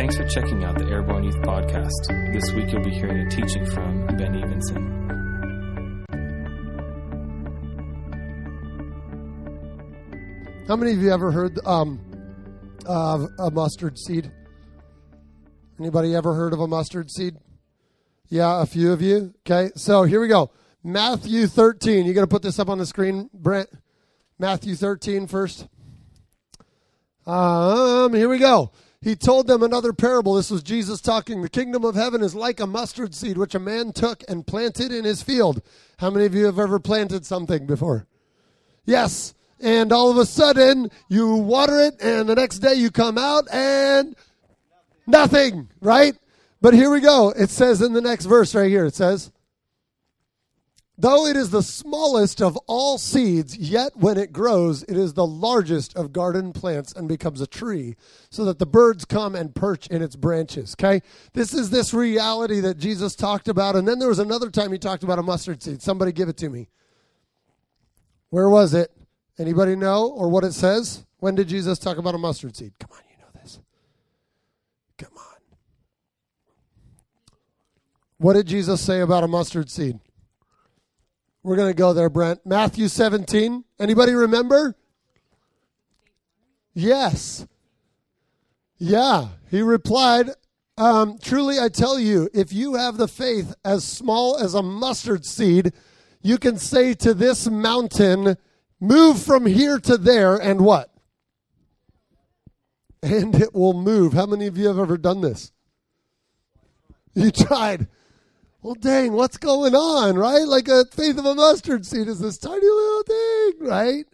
Thanks for checking out the Airborne Youth Podcast. This week you'll be hearing a teaching from Ben Evenson. How many of you ever heard um, of a mustard seed? Anybody ever heard of a mustard seed? Yeah, a few of you. Okay, so here we go. Matthew 13. You going to put this up on the screen, Brent? Matthew 13 first. Um, here we go. He told them another parable. This was Jesus talking. The kingdom of heaven is like a mustard seed which a man took and planted in his field. How many of you have ever planted something before? Yes. And all of a sudden, you water it, and the next day you come out and nothing, right? But here we go. It says in the next verse right here, it says, Though it is the smallest of all seeds, yet when it grows, it is the largest of garden plants and becomes a tree, so that the birds come and perch in its branches. Okay? This is this reality that Jesus talked about. And then there was another time he talked about a mustard seed. Somebody give it to me. Where was it? Anybody know or what it says? When did Jesus talk about a mustard seed? Come on, you know this. Come on. What did Jesus say about a mustard seed? We're going to go there, Brent. Matthew 17. Anybody remember? Yes. Yeah. He replied, um, Truly I tell you, if you have the faith as small as a mustard seed, you can say to this mountain, Move from here to there, and what? And it will move. How many of you have ever done this? You tried well, dang, what's going on, right? Like a faith of a mustard seed is this tiny little thing, right?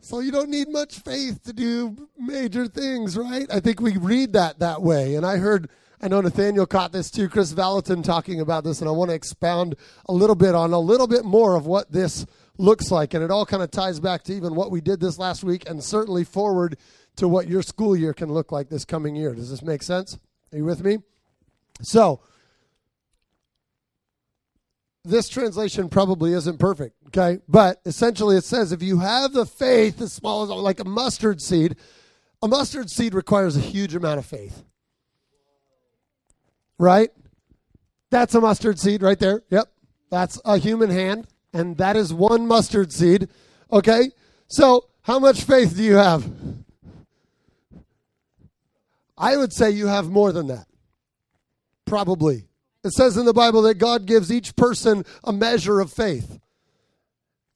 So you don't need much faith to do major things, right? I think we read that that way. And I heard, I know Nathaniel caught this too, Kris Vallotton talking about this, and I want to expound a little bit on a little bit more of what this looks like. And it all kind of ties back to even what we did this last week and certainly forward to what your school year can look like this coming year. Does this make sense? Are you with me? So, this translation probably isn't perfect, okay? But essentially it says if you have the faith as small as like a mustard seed, a mustard seed requires a huge amount of faith. Right? That's a mustard seed right there. Yep. That's a human hand and that is one mustard seed. Okay? So, how much faith do you have? I would say you have more than that. Probably. It says in the Bible that God gives each person a measure of faith.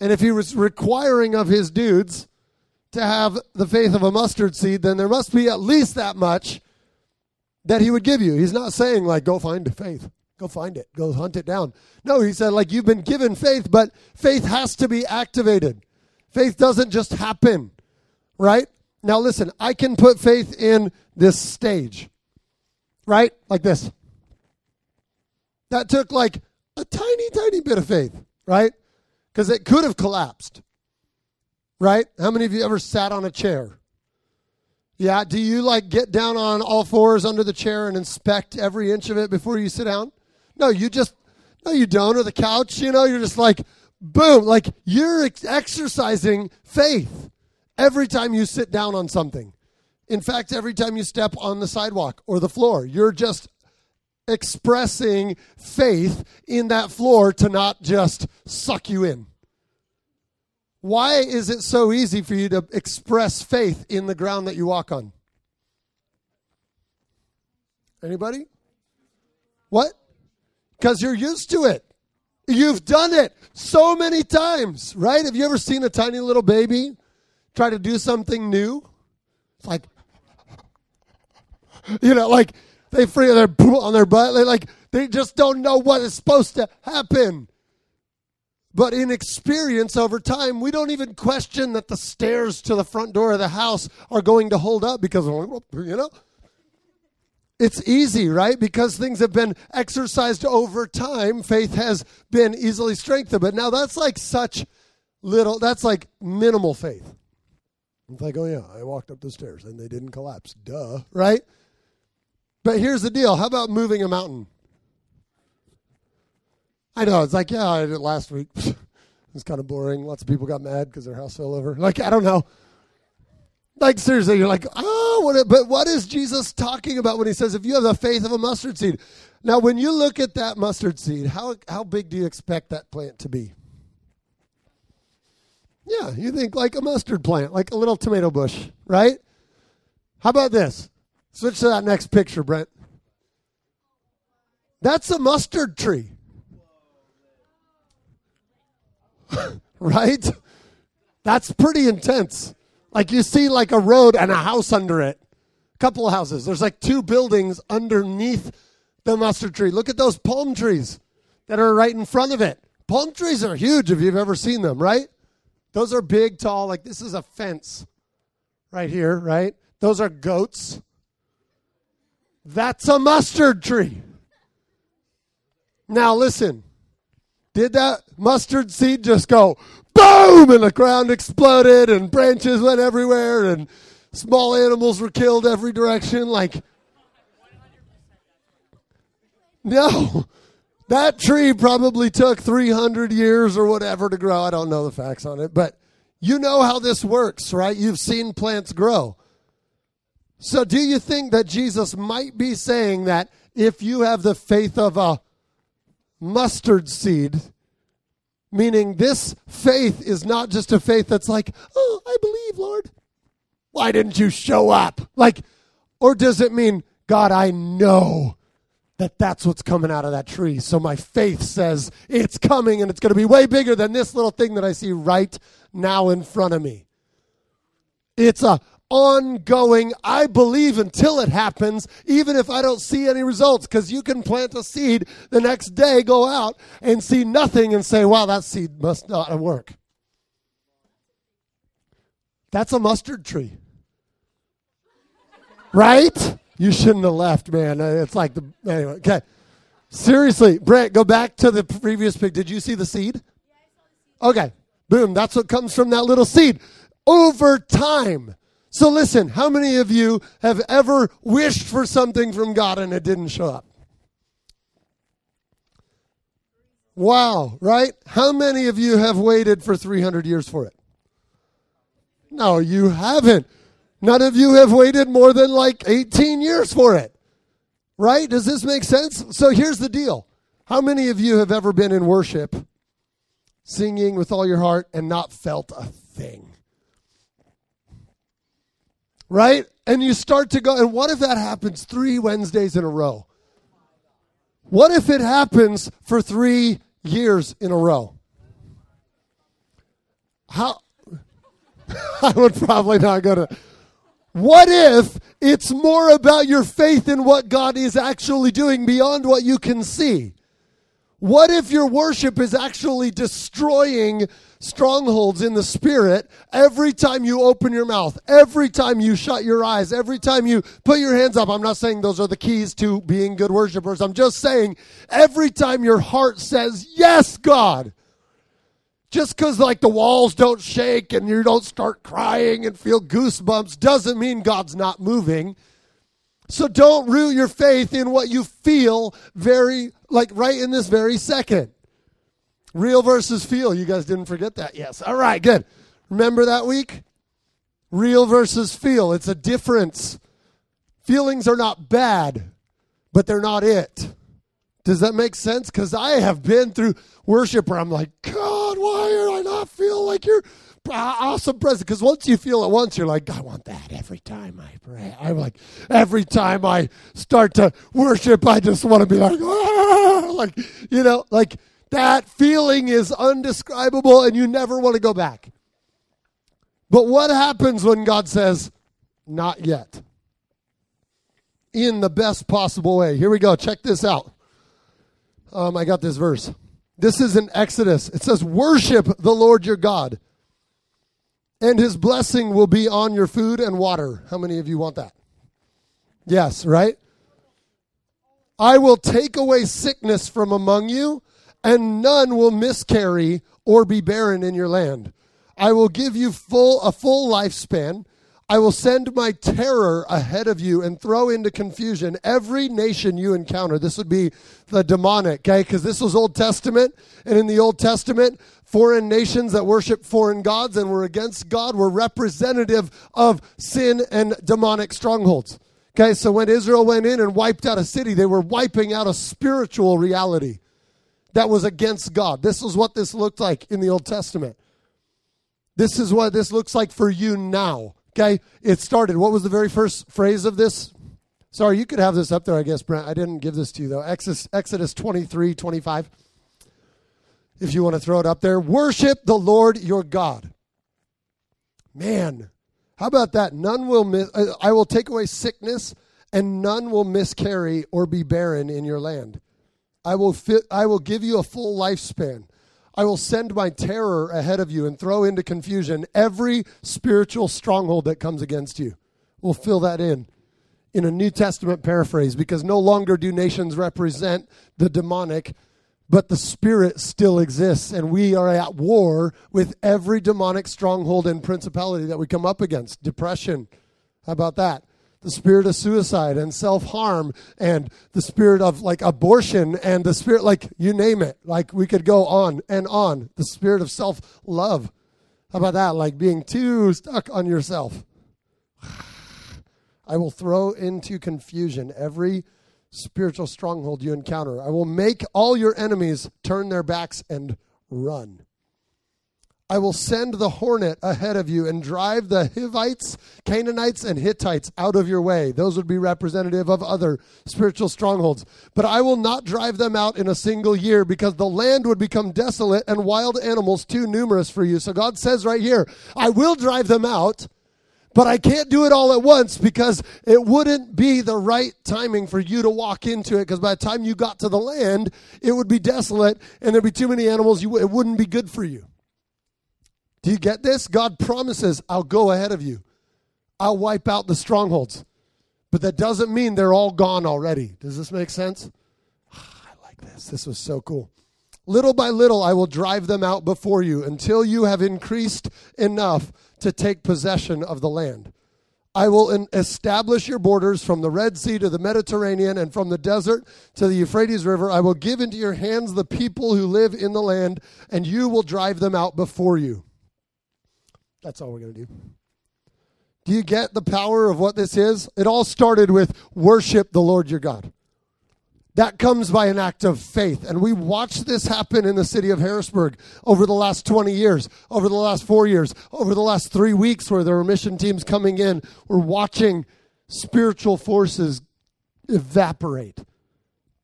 And if he was requiring of his dudes to have the faith of a mustard seed, then there must be at least that much that he would give you. He's not saying, like, go find faith. Go find it. Go hunt it down. No, he said, like, you've been given faith, but faith has to be activated. Faith doesn't just happen, right? Now, listen, I can put faith in this stage, right? Like this that took like a tiny, tiny bit of faith, right? Because it could have collapsed, right? How many of you ever sat on a chair? Yeah, do you like get down on all fours under the chair and inspect every inch of it before you sit down? No, you just, no, you don't. Or the couch, you know, you're just like, boom, like you're ex- exercising faith every time you sit down on something. In fact, every time you step on the sidewalk or the floor, you're just expressing faith in that floor to not just suck you in? Why is it so easy for you to express faith in the ground that you walk on? Anybody? What? Because you're used to it. You've done it so many times, right? Have you ever seen a tiny little baby try to do something new? It's like, you know, like they free their on their butt. They like they just don't know what is supposed to happen. But in experience over time, we don't even question that the stairs to the front door of the house are going to hold up because you know it's easy, right? Because things have been exercised over time, faith has been easily strengthened. But now that's like such little, that's like minimal faith. It's like, oh yeah, I walked up the stairs and they didn't collapse. Duh, right? But here's the deal how about moving a mountain? I know, it's like, yeah, I did it last week. it's kind of boring. Lots of people got mad because their house fell over. Like, I don't know. Like seriously, you're like, oh, what, but what is Jesus talking about when he says, if you have the faith of a mustard seed? Now, when you look at that mustard seed, how, how big do you expect that plant to be? Yeah, you think like a mustard plant, like a little tomato bush, right? How about this? Switch to that next picture, Brent. That's a mustard tree. right? That's pretty intense. Like you see like a road and a house under it. A couple of houses. There's like two buildings underneath the mustard tree. Look at those palm trees that are right in front of it. Palm trees are huge if you've ever seen them, right? Those are big, tall, like this is a fence right here, right? Those are goats. That's a mustard tree. Now listen. Did that mustard seed just go boom and the ground exploded and branches went everywhere and small animals were killed every direction like No. That tree probably took 300 years or whatever to grow. I don't know the facts on it, but you know how this works, right? You've seen plants grow. So, do you think that Jesus might be saying that if you have the faith of a mustard seed, meaning this faith is not just a faith that's like, oh, I believe, Lord. Why didn't you show up? Like, or does it mean, God, I know that that's what's coming out of that tree. So my faith says it's coming and it's going to be way bigger than this little thing that I see right now in front of me. It's a ongoing I believe until it happens even if I don't see any results cuz you can plant a seed the next day go out and see nothing and say wow that seed must not work. That's a mustard tree. Right? You shouldn't have left, man. Uh, it's like the anyway. Okay, seriously, Brent, go back to the previous pic. Did you see the seed? Okay, boom. That's what comes from that little seed over time. So listen, how many of you have ever wished for something from God and it didn't show up? Wow, right? How many of you have waited for 300 years for it? No, you haven't. None of you have waited more than like 18 years for it. Right? Does this make sense? So here's the deal. How many of you have ever been in worship, singing with all your heart, and not felt a thing? Right? And you start to go, and what if that happens three Wednesdays in a row? What if it happens for three years in a row? How? I would probably not go to. What if it's more about your faith in what God is actually doing beyond what you can see? What if your worship is actually destroying strongholds in the spirit every time you open your mouth, every time you shut your eyes, every time you put your hands up? I'm not saying those are the keys to being good worshipers. I'm just saying every time your heart says, Yes, God just because like the walls don't shake and you don't start crying and feel goosebumps doesn't mean God's not moving. So don't root your faith in what you feel very like right in this very second. Real versus feel. You guys didn't forget that. Yes. All right, good. Remember that week? Real versus feel. It's a difference. Feelings are not bad, but they're not it. Does that make sense? Because I have been through worship where I'm like, God, why do I not feel like you're awesome present? Because once you feel it once, you're like, I want that every time I pray. I'm like, every time I start to worship, I just want to be like, ah! like, you know, like that feeling is undescribable and you never want to go back. But what happens when God says, not yet? In the best possible way. Here we go. Check this out. Um, I got this verse. This is in Exodus. It says, Worship the Lord your God, and his blessing will be on your food and water. How many of you want that? Yes, right? I will take away sickness from among you, and none will miscarry or be barren in your land. I will give you full a full lifespan. I will send my terror ahead of you and throw into confusion every nation you encounter. This would be the demonic, okay? Because this was Old Testament. And in the Old Testament, foreign nations that worship foreign gods and were against God were representative of sin and demonic strongholds. Okay, so when Israel went in and wiped out a city, they were wiping out a spiritual reality that was against God. This is what this looked like in the Old Testament. This is what this looks like for you now. Okay, it started. What was the very first phrase of this? Sorry, you could have this up there, I guess, Brent. I didn't give this to you, though. Exodus, Exodus 23, 25. If you want to throw it up there. Worship the Lord your God. Man, how about that? None will miss, uh, I will take away sickness, and none will miscarry or be barren in your land. I will, fit, I will give you a full lifespan. I will send my terror ahead of you and throw into confusion every spiritual stronghold that comes against you. We'll fill that in in a New Testament paraphrase because no longer do nations represent the demonic, but the spirit still exists. And we are at war with every demonic stronghold and principality that we come up against. Depression. How about that? The spirit of suicide and self harm and the spirit of like abortion and the spirit, like you name it. Like we could go on and on. The spirit of self love. How about that? Like being too stuck on yourself. I will throw into confusion every spiritual stronghold you encounter. I will make all your enemies turn their backs and run. I will send the hornet ahead of you and drive the Hivites, Canaanites, and Hittites out of your way. Those would be representative of other spiritual strongholds. But I will not drive them out in a single year because the land would become desolate and wild animals too numerous for you. So God says right here, I will drive them out, but I can't do it all at once because it wouldn't be the right timing for you to walk into it because by the time you got to the land, it would be desolate and there'd be too many animals. It wouldn't be good for you. Do you get this? God promises, I'll go ahead of you. I'll wipe out the strongholds. But that doesn't mean they're all gone already. Does this make sense? I like this. This was so cool. Little by little, I will drive them out before you until you have increased enough to take possession of the land. I will establish your borders from the Red Sea to the Mediterranean and from the desert to the Euphrates River. I will give into your hands the people who live in the land, and you will drive them out before you. That's all we're going to do. Do you get the power of what this is? It all started with worship the Lord your God. That comes by an act of faith. And we watched this happen in the city of Harrisburg over the last 20 years, over the last four years, over the last three weeks where there were mission teams coming in. We're watching spiritual forces evaporate.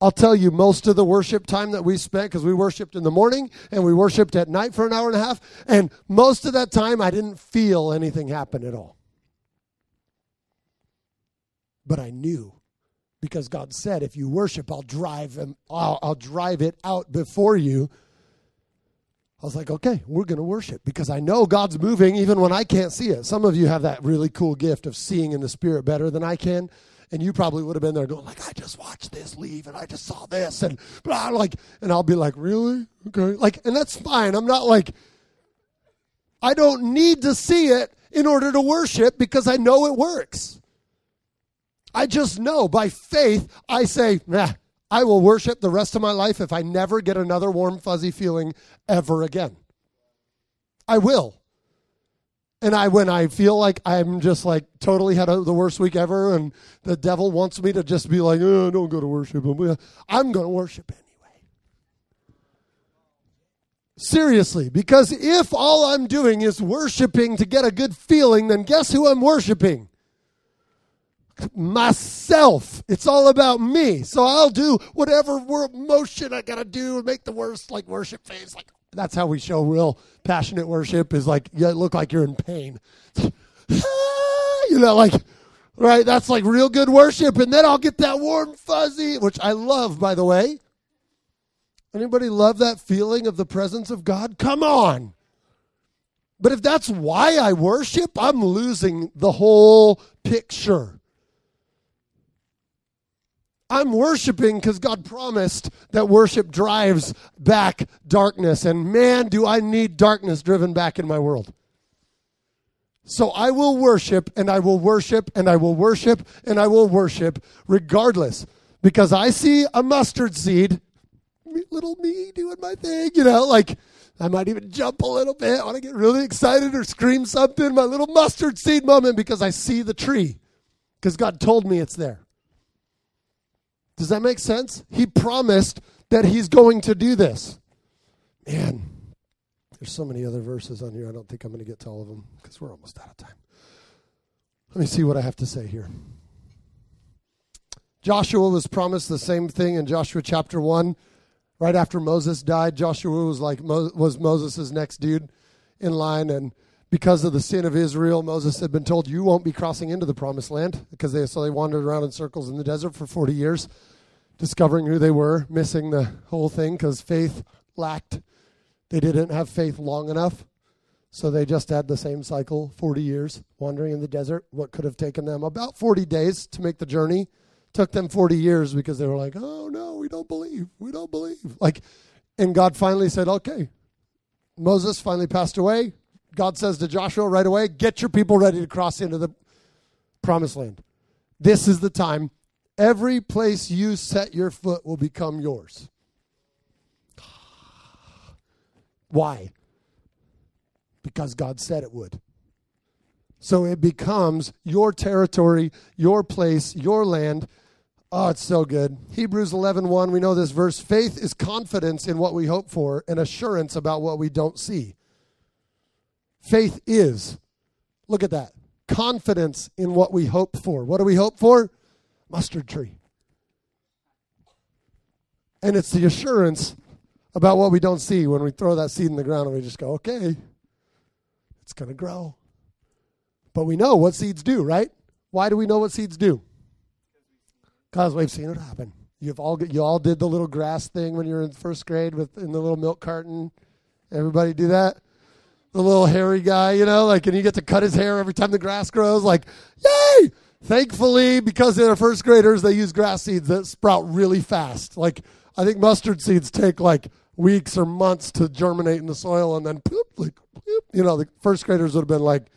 I'll tell you, most of the worship time that we spent, because we worshiped in the morning and we worshiped at night for an hour and a half, and most of that time I didn't feel anything happen at all. But I knew because God said, if you worship, I'll drive them, I'll, I'll drive it out before you. I was like, okay, we're going to worship because I know God's moving even when I can't see it. Some of you have that really cool gift of seeing in the spirit better than I can and you probably would have been there going like, I just watched this leave and I just saw this and blah, like, and I'll be like, really? Okay. Like, and that's fine. I'm not like, I don't need to see it in order to worship because I know it works. I just know by faith, I say, nah, I will worship the rest of my life if I never get another warm, fuzzy feeling ever again. I will. And I, when I feel like I'm just like totally had a, the worst week ever, and the devil wants me to just be like, oh, don't go to worship. I'm going to worship anyway. Seriously, because if all I'm doing is worshiping to get a good feeling, then guess who I'm worshiping? Myself. It's all about me. So I'll do whatever motion I got to do and make the worst like worship face. Like, that's how we show real passionate worship is like you look like you're in pain. you know, like right, that's like real good worship, and then I'll get that warm fuzzy, which I love, by the way. Anybody love that feeling of the presence of God? Come on. But if that's why I worship, I'm losing the whole picture. I'm worshiping because God promised that worship drives back darkness. And man, do I need darkness driven back in my world. So I will worship and I will worship and I will worship and I will worship regardless because I see a mustard seed, little me doing my thing, you know, like I might even jump a little bit. I want to get really excited or scream something, my little mustard seed moment because I see the tree because God told me it's there. Does that make sense? He promised that He's going to do this. Man, there's so many other verses on here. I don't think I'm going to get to all of them because we're almost out of time. Let me see what I have to say here. Joshua was promised the same thing in Joshua chapter 1. Right after Moses died, Joshua was like was Moses' next dude in line and because of the sin of Israel, Moses had been told, "You won't be crossing into the promised land," because they so they wandered around in circles in the desert for 40 years, discovering who they were, missing the whole thing because faith lacked they didn't have faith long enough, so they just had the same cycle 40 years wandering in the desert. What could have taken them about 40 days to make the journey took them 40 years because they were like, oh no, we don't believe. We don't believe. Like, and God finally said, okay. Moses finally passed away. God says to Joshua right away, get your people ready to cross into the promised land. This is the time. Every place you set your foot will become yours. Why? Because God said it would. So it becomes your territory, your place, your land. Oh, it's so good. Hebrews 11:1, 1, we know this verse, faith is confidence in what we hope for and assurance about what we don't see. Faith is. Look at that. Confidence in what we hope for. What do we hope for? Mustard tree. And it's the assurance about what we don't see when we throw that seed in the ground and we just go, okay, it's going to grow. But we know what seeds do, right? Why do we know what seeds do? Because we've seen it happen. You've all you all did the little grass thing when you were in first grade with in the little milk carton. Everybody do that. The little hairy guy, you know, like, and you get to cut his hair every time the grass grows. Like, yay! Thankfully, because they're first graders, they use grass seeds that sprout really fast. Like, I think mustard seeds take like weeks or months to germinate in the soil, and then poop, like, poop. you know, the first graders would have been like,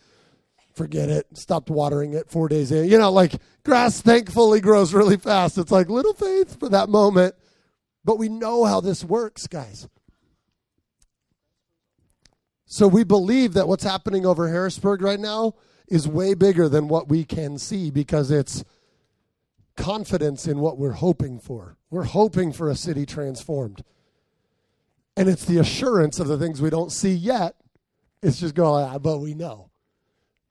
forget it, stopped watering it four days in. You know, like grass thankfully grows really fast. It's like little faith for that moment. But we know how this works, guys. So we believe that what's happening over Harrisburg right now is way bigger than what we can see because it's confidence in what we're hoping for. We're hoping for a city transformed. And it's the assurance of the things we don't see yet. It's just going, ah, but we know.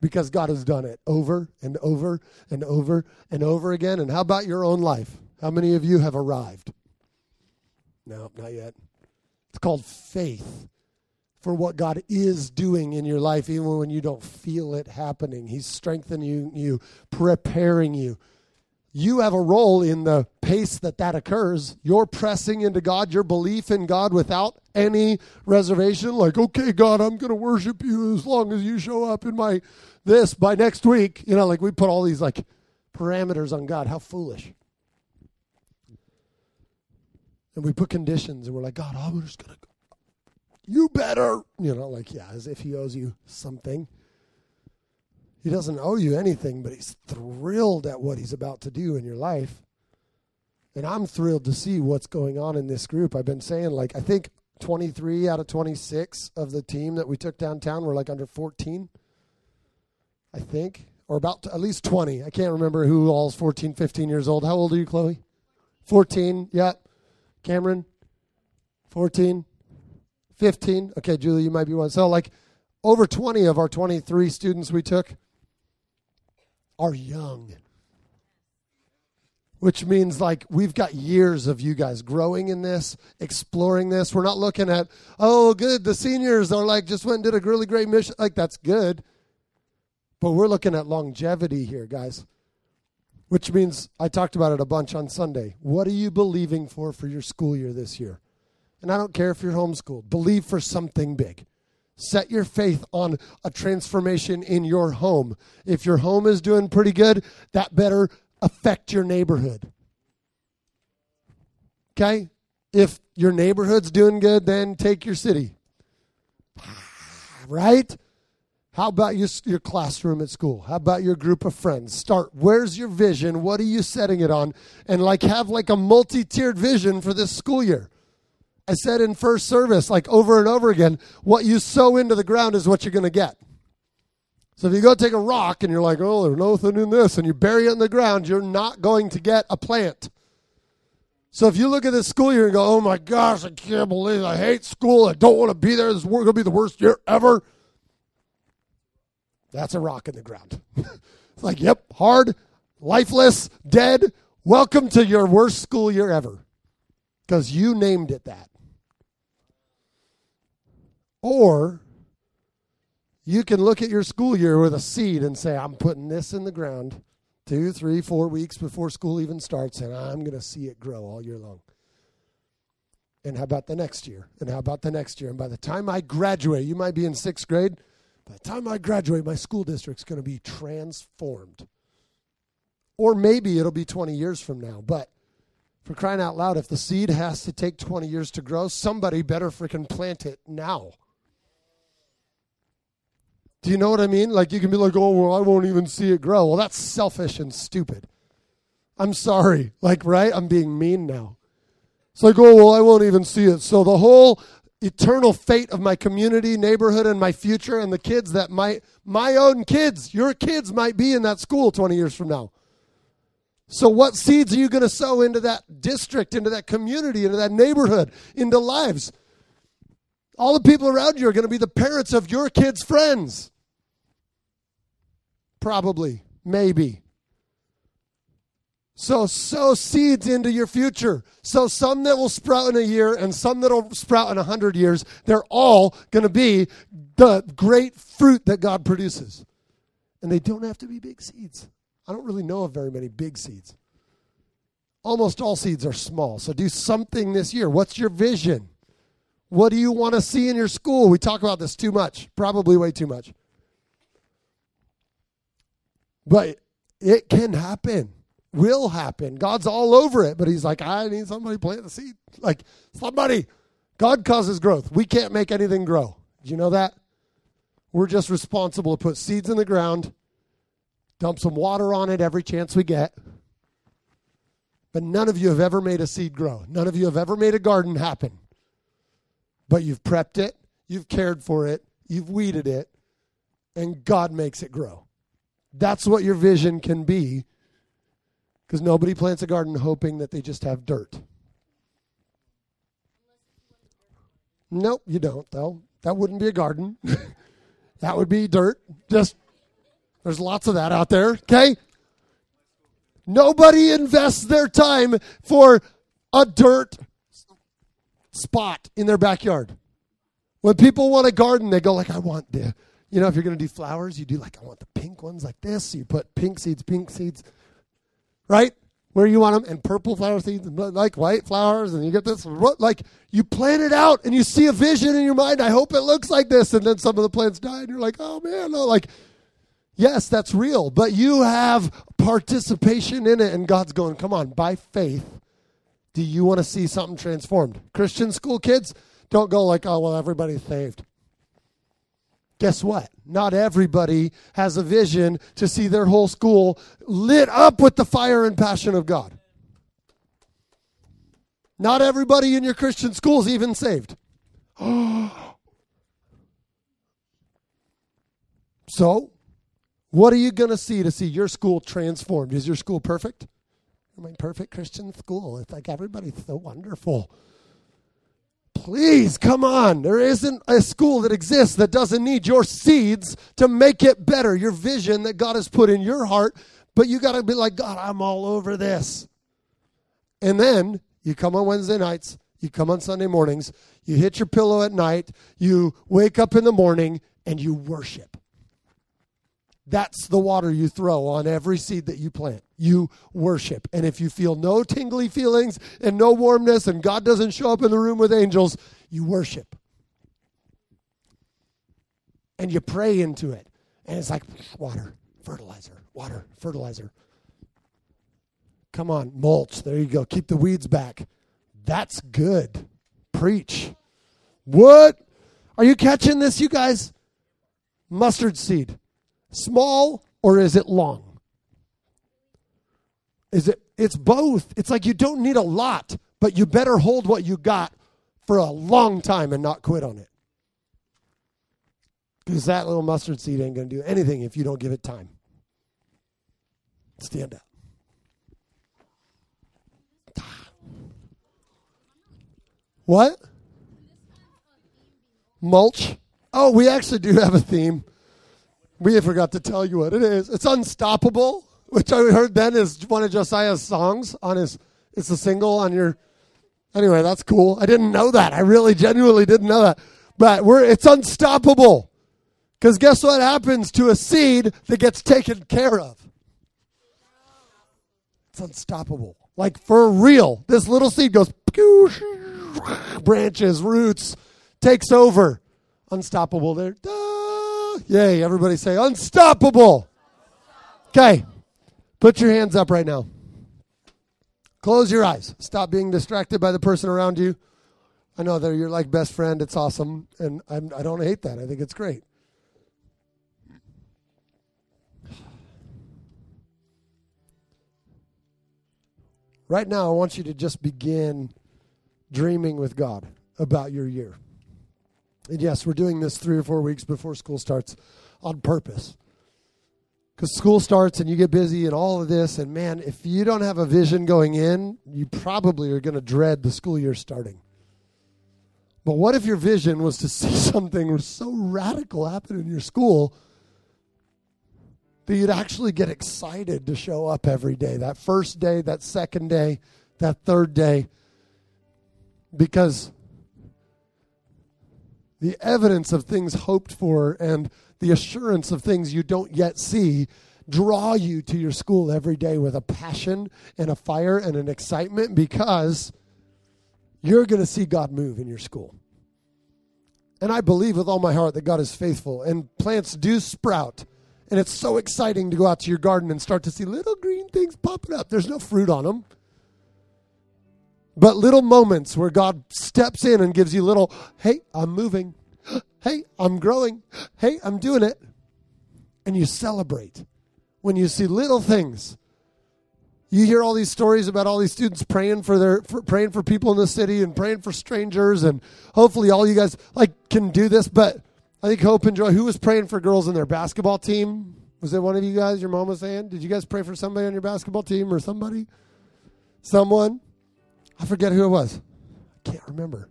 Because God has done it over and over and over and over again. And how about your own life? How many of you have arrived? No, not yet. It's called faith for what God is doing in your life, even when you don't feel it happening. He's strengthening you, preparing you you have a role in the pace that that occurs. You're pressing into God, your belief in God without any reservation. Like, okay, God, I'm going to worship you as long as you show up in my this by next week. You know, like we put all these like parameters on God. How foolish. And we put conditions and we're like, God, I'm just going to, you better, you know, like, yeah, as if he owes you something. He doesn't owe you anything, but he's thrilled at what he's about to do in your life. And I'm thrilled to see what's going on in this group. I've been saying, like, I think 23 out of 26 of the team that we took downtown were like under 14, I think, or about at least 20. I can't remember who all's 14, 15 years old. How old are you, Chloe? 14, yeah. Cameron? 14? 15? Okay, Julie, you might be one. So, like, over 20 of our 23 students we took are young. Which means like we've got years of you guys growing in this, exploring this. We're not looking at, oh, good, the seniors are like just went and did a really great mission. Like that's good. But we're looking at longevity here, guys. Which means I talked about it a bunch on Sunday. What are you believing for for your school year this year? And I don't care if you're homeschooled, believe for something big. Set your faith on a transformation in your home. If your home is doing pretty good, that better affect your neighborhood. Okay? If your neighborhood's doing good, then take your city. Right? How about your, your classroom at school? How about your group of friends? Start. Where's your vision? What are you setting it on? And like have like a multi-tiered vision for this school year. I said in first service, like over and over again, what you sow into the ground is what you're going to get. So if you go take a rock and you're like, oh, there's nothing in this, and you bury it in the ground, you're not going to get a plant. So if you look at this school year and go, oh my gosh, I can't believe it. I hate school. I don't want to be there. This is going to be the worst year ever. That's a rock in the ground. it's like, yep, hard, lifeless, dead. Welcome to your worst school year ever because you named it that. Or you can look at your school year with a seed and say, I'm putting this in the ground two, three, four weeks before school even starts, and I'm going to see it grow all year long. And how about the next year? And how about the next year? And by the time I graduate, you might be in sixth grade. By the time I graduate, my school district's going to be transformed. Or maybe it'll be 20 years from now. But for crying out loud, if the seed has to take 20 years to grow, somebody better freaking plant it now. Do you know what I mean? Like you can be like, oh, well, I won't even see it grow. Well, that's selfish and stupid. I'm sorry. Like, right? I'm being mean now. It's like, oh, well, I won't even see it. So the whole eternal fate of my community, neighborhood, and my future, and the kids that might, my own kids, your kids might be in that school 20 years from now. So, what seeds are you going to sow into that district, into that community, into that neighborhood, into lives? All the people around you are going to be the parents of your kids' friends. Probably, maybe. So sow seeds into your future. So some that will sprout in a year and some that will sprout in a hundred years. They're all going to be the great fruit that God produces. And they don't have to be big seeds. I don't really know of very many big seeds. Almost all seeds are small. So do something this year. What's your vision? What do you want to see in your school? We talk about this too much, probably way too much. But it can happen, will happen. God's all over it, but He's like, I need somebody plant the seed. Like, somebody. God causes growth. We can't make anything grow. Do you know that? We're just responsible to put seeds in the ground, dump some water on it every chance we get. But none of you have ever made a seed grow. None of you have ever made a garden happen. But you've prepped it, you've cared for it, you've weeded it, and God makes it grow. That's what your vision can be because nobody plants a garden hoping that they just have dirt. Nope, you don't, though. That wouldn't be a garden. that would be dirt. Just, there's lots of that out there, okay? Nobody invests their time for a dirt spot in their backyard. When people want a garden, they go like, I want the you know, if you're going to do flowers, you do like, I want the pink ones like this. So you put pink seeds, pink seeds, right? Where you want them, and purple flower seeds, and like white flowers, and you get this. Like you plan it out, and you see a vision in your mind. I hope it looks like this, and then some of the plants die, and you're like, oh man, no, like, yes, that's real, but you have participation in it, and God's going, come on, by faith, do you want to see something transformed? Christian school kids don't go like, oh well, everybody's saved. Guess what? Not everybody has a vision to see their whole school lit up with the fire and passion of God. Not everybody in your Christian school is even saved. so, what are you going to see to see your school transformed? Is your school perfect? I mean, perfect Christian school. It's like everybody's so wonderful. Please, come on. There isn't a school that exists that doesn't need your seeds to make it better, your vision that God has put in your heart. But you got to be like, God, I'm all over this. And then you come on Wednesday nights, you come on Sunday mornings, you hit your pillow at night, you wake up in the morning, and you worship. That's the water you throw on every seed that you plant. You worship. And if you feel no tingly feelings and no warmness, and God doesn't show up in the room with angels, you worship. And you pray into it. And it's like water, fertilizer, water, fertilizer. Come on, mulch. There you go. Keep the weeds back. That's good. Preach. What? Are you catching this, you guys? mustard seed small or is it long? Is it it's both. It's like you don't need a lot, but you better hold what you got for a long time and not quit on it. Because that little mustard seed ain't going to do anything if you don't give it time. Stand up. What? Mulch? Oh, we actually do have a theme. We forgot to tell you what it is. It's Unstoppable, which I heard then is one of Josiah's songs on his, it's a single on your, anyway, that's cool. I didn't know that. I really genuinely didn't know that. But we're, it's unstoppable. Because guess what happens to a seed that gets taken care of? It's unstoppable. Like for real. This little seed goes branches, roots, takes over. Unstoppable there. Yay, everybody say unstoppable. Okay. Put your hands up right now. Close your eyes. Stop being distracted by the person around you. I know they're your like best friend. It's awesome, and I'm, I do not hate that. I think it's great. Right now, I want you to just begin dreaming with God about your year. And yes, we're doing this three or four weeks before school starts on purpose. Because school starts and you get busy and all of this. And man, if you don't have a vision going in, you probably are going to dread the school year starting. But what if your vision was to see something so radical happen in your school that you'd actually get excited to show up every day that first day, that second day, that third day. Because the evidence of things hoped for and the assurance of things you don't yet see draw you to your school every day with a passion and a fire and an excitement because you're going to see God move in your school. And I believe with all my heart that God is faithful and plants do sprout and it's so exciting to go out to your garden and start to see little green things popping up. There's no fruit on them. But little moments where God steps in and gives you little, hey, I'm moving. Hey, I'm growing. Hey, I'm doing it. And you celebrate when you see little things. You hear all these stories about all these students praying for their for, praying for people in the city and praying for strangers and hopefully all you guys like can do this but I think Hope and Joy, who was praying for girls in their basketball team? Was it one of you guys? Your mom was saying? Did you guys pray for somebody on your basketball team or somebody? Someone? I forget who it was. I can't remember.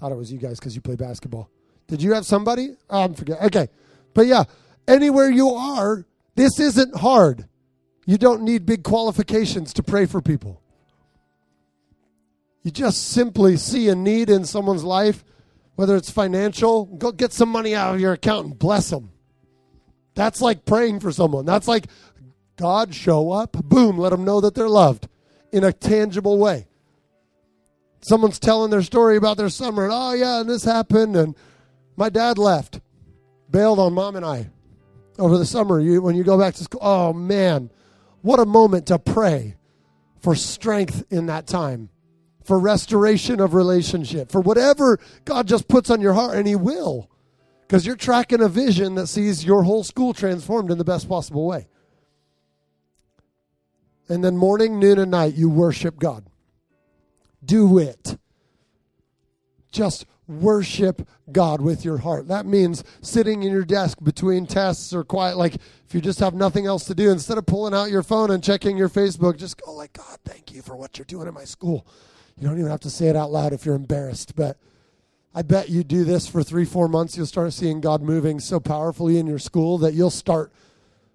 Thought it was you guys because you play basketball. Did you have somebody? Oh, I'm forget. Okay, but yeah, anywhere you are, this isn't hard. You don't need big qualifications to pray for people. You just simply see a need in someone's life whether it's financial, go get some money out of your account and bless them. That's like praying for someone. That's like God show up, boom, let them know that they're loved in a tangible way. Someone's telling their story about their summer, and oh yeah, and this happened, and my dad left, bailed on mom and I over the summer. You when you go back to school, oh man, what a moment to pray for strength in that time for restoration of relationship, for whatever God just puts on your heart, and He will, because you're tracking a vision that sees your whole school transformed in the best possible way. And then morning, noon, and night, you worship God. Do it. Just worship God with your heart. That means sitting in your desk between tests or quiet, like if you just have nothing else to do, instead of pulling out your phone and checking your Facebook, just go like, God, thank you for what you're doing in my school. You don't even have to say it out loud if you're embarrassed, but I bet you do this for three, four months, you'll start seeing God moving so powerfully in your school that you'll start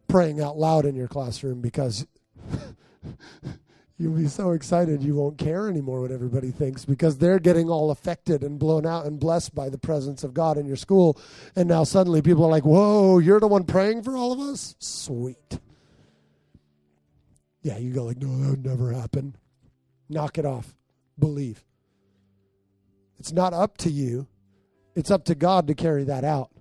praying out loud in your classroom because you'll be so excited you won't care anymore what everybody thinks because they're getting all affected and blown out and blessed by the presence of God in your school. And now suddenly people are like, whoa, you're the one praying for all of us? Sweet. Yeah, you go like, no, that would never happen. Knock it off believe. It's not up to you, it's up to God to carry that out.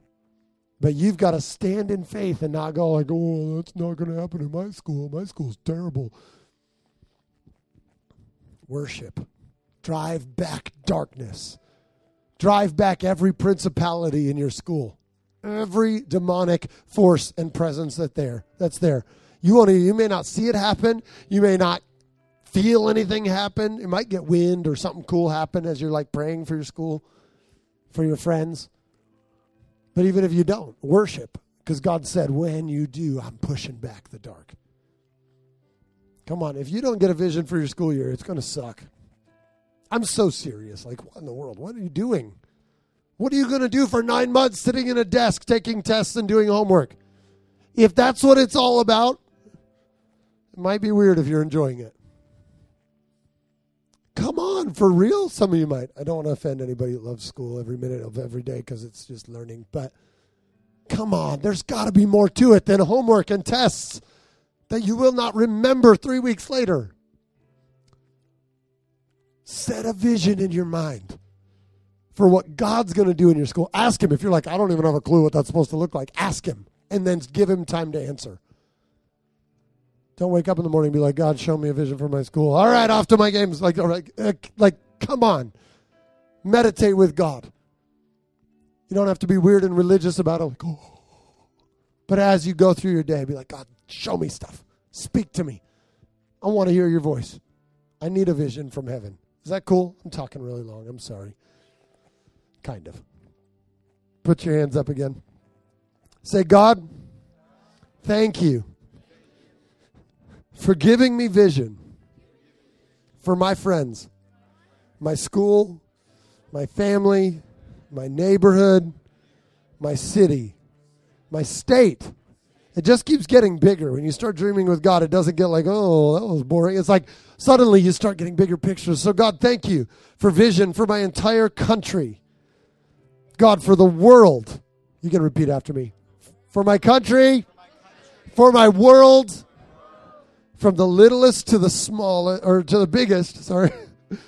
But you've got to stand in faith and not go like, oh, that's not going to happen in my school. My school's terrible. Worship. Drive back darkness. Drive back every principality in your school. every demonic force and presence that there that's there. You to you may not see it happen, you may not feel anything happen. It might get wind or something cool happen as you're like praying for your school, for your friends. But even if you don't, worship because God said, when you do, I'm pushing back the dark. Come on, if you don't get a vision for your school year, it's going to suck. I'm so serious. Like, what in the world? What are you doing? What are you going to do for nine months sitting in a desk taking tests and doing homework? If that's what it's all about, it might be weird if you're enjoying it. Come on, for real? Some of you might. I don't want to offend anybody that loves school every minute of every day because it's just learning. But come on, there's got to be more to it than homework and tests that you will not remember three weeks later. Set a vision in your mind for what God's going to do in your school. Ask Him if you're like, I don't even have a clue what that's supposed to look like. Ask Him and then give Him time to answer. Don't wake up in the morning and be like, God, show me a vision for my school. All right, off to my games. Like, all right, uh, like, come on. Meditate with God. You don't have to be weird and religious about it. Like, oh. But as you go through your day, be like, God, show me stuff. Speak to me. I want to hear your voice. I need a vision from heaven. Is that cool? I'm talking really long. I'm sorry. Kind of. Put your hands up again. Say, God, thank you for giving me vision for my friends, my school, my family, my neighborhood, my city, my state. It just keeps getting bigger. When you start dreaming with God, it doesn't get like, oh, that was boring. It's like suddenly you start getting bigger pictures. So, God, thank you for vision for my entire country. God, for the world. You can repeat after me. For my country, for my world, from the littlest to the smallest, or to the biggest, sorry.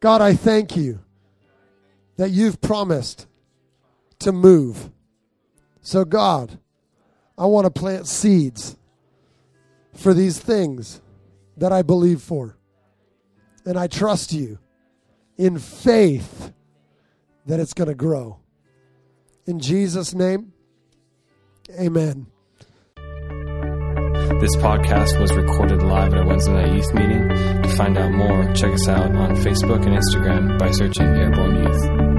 God, I thank you that you've promised to move. So, God, I want to plant seeds for these things that I believe for. And I trust you in faith that it's going to grow. In Jesus' name, amen. This podcast was recorded live at a Wednesday night youth meeting. To find out more, check us out on Facebook and Instagram by searching Airborne Youth.